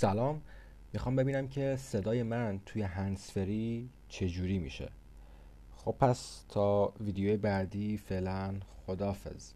سلام. می‌خوام ببینم که صدای من توی هنسفری چجوری میشه. خب پس تا ویدیوی بعدی فعلا خدافز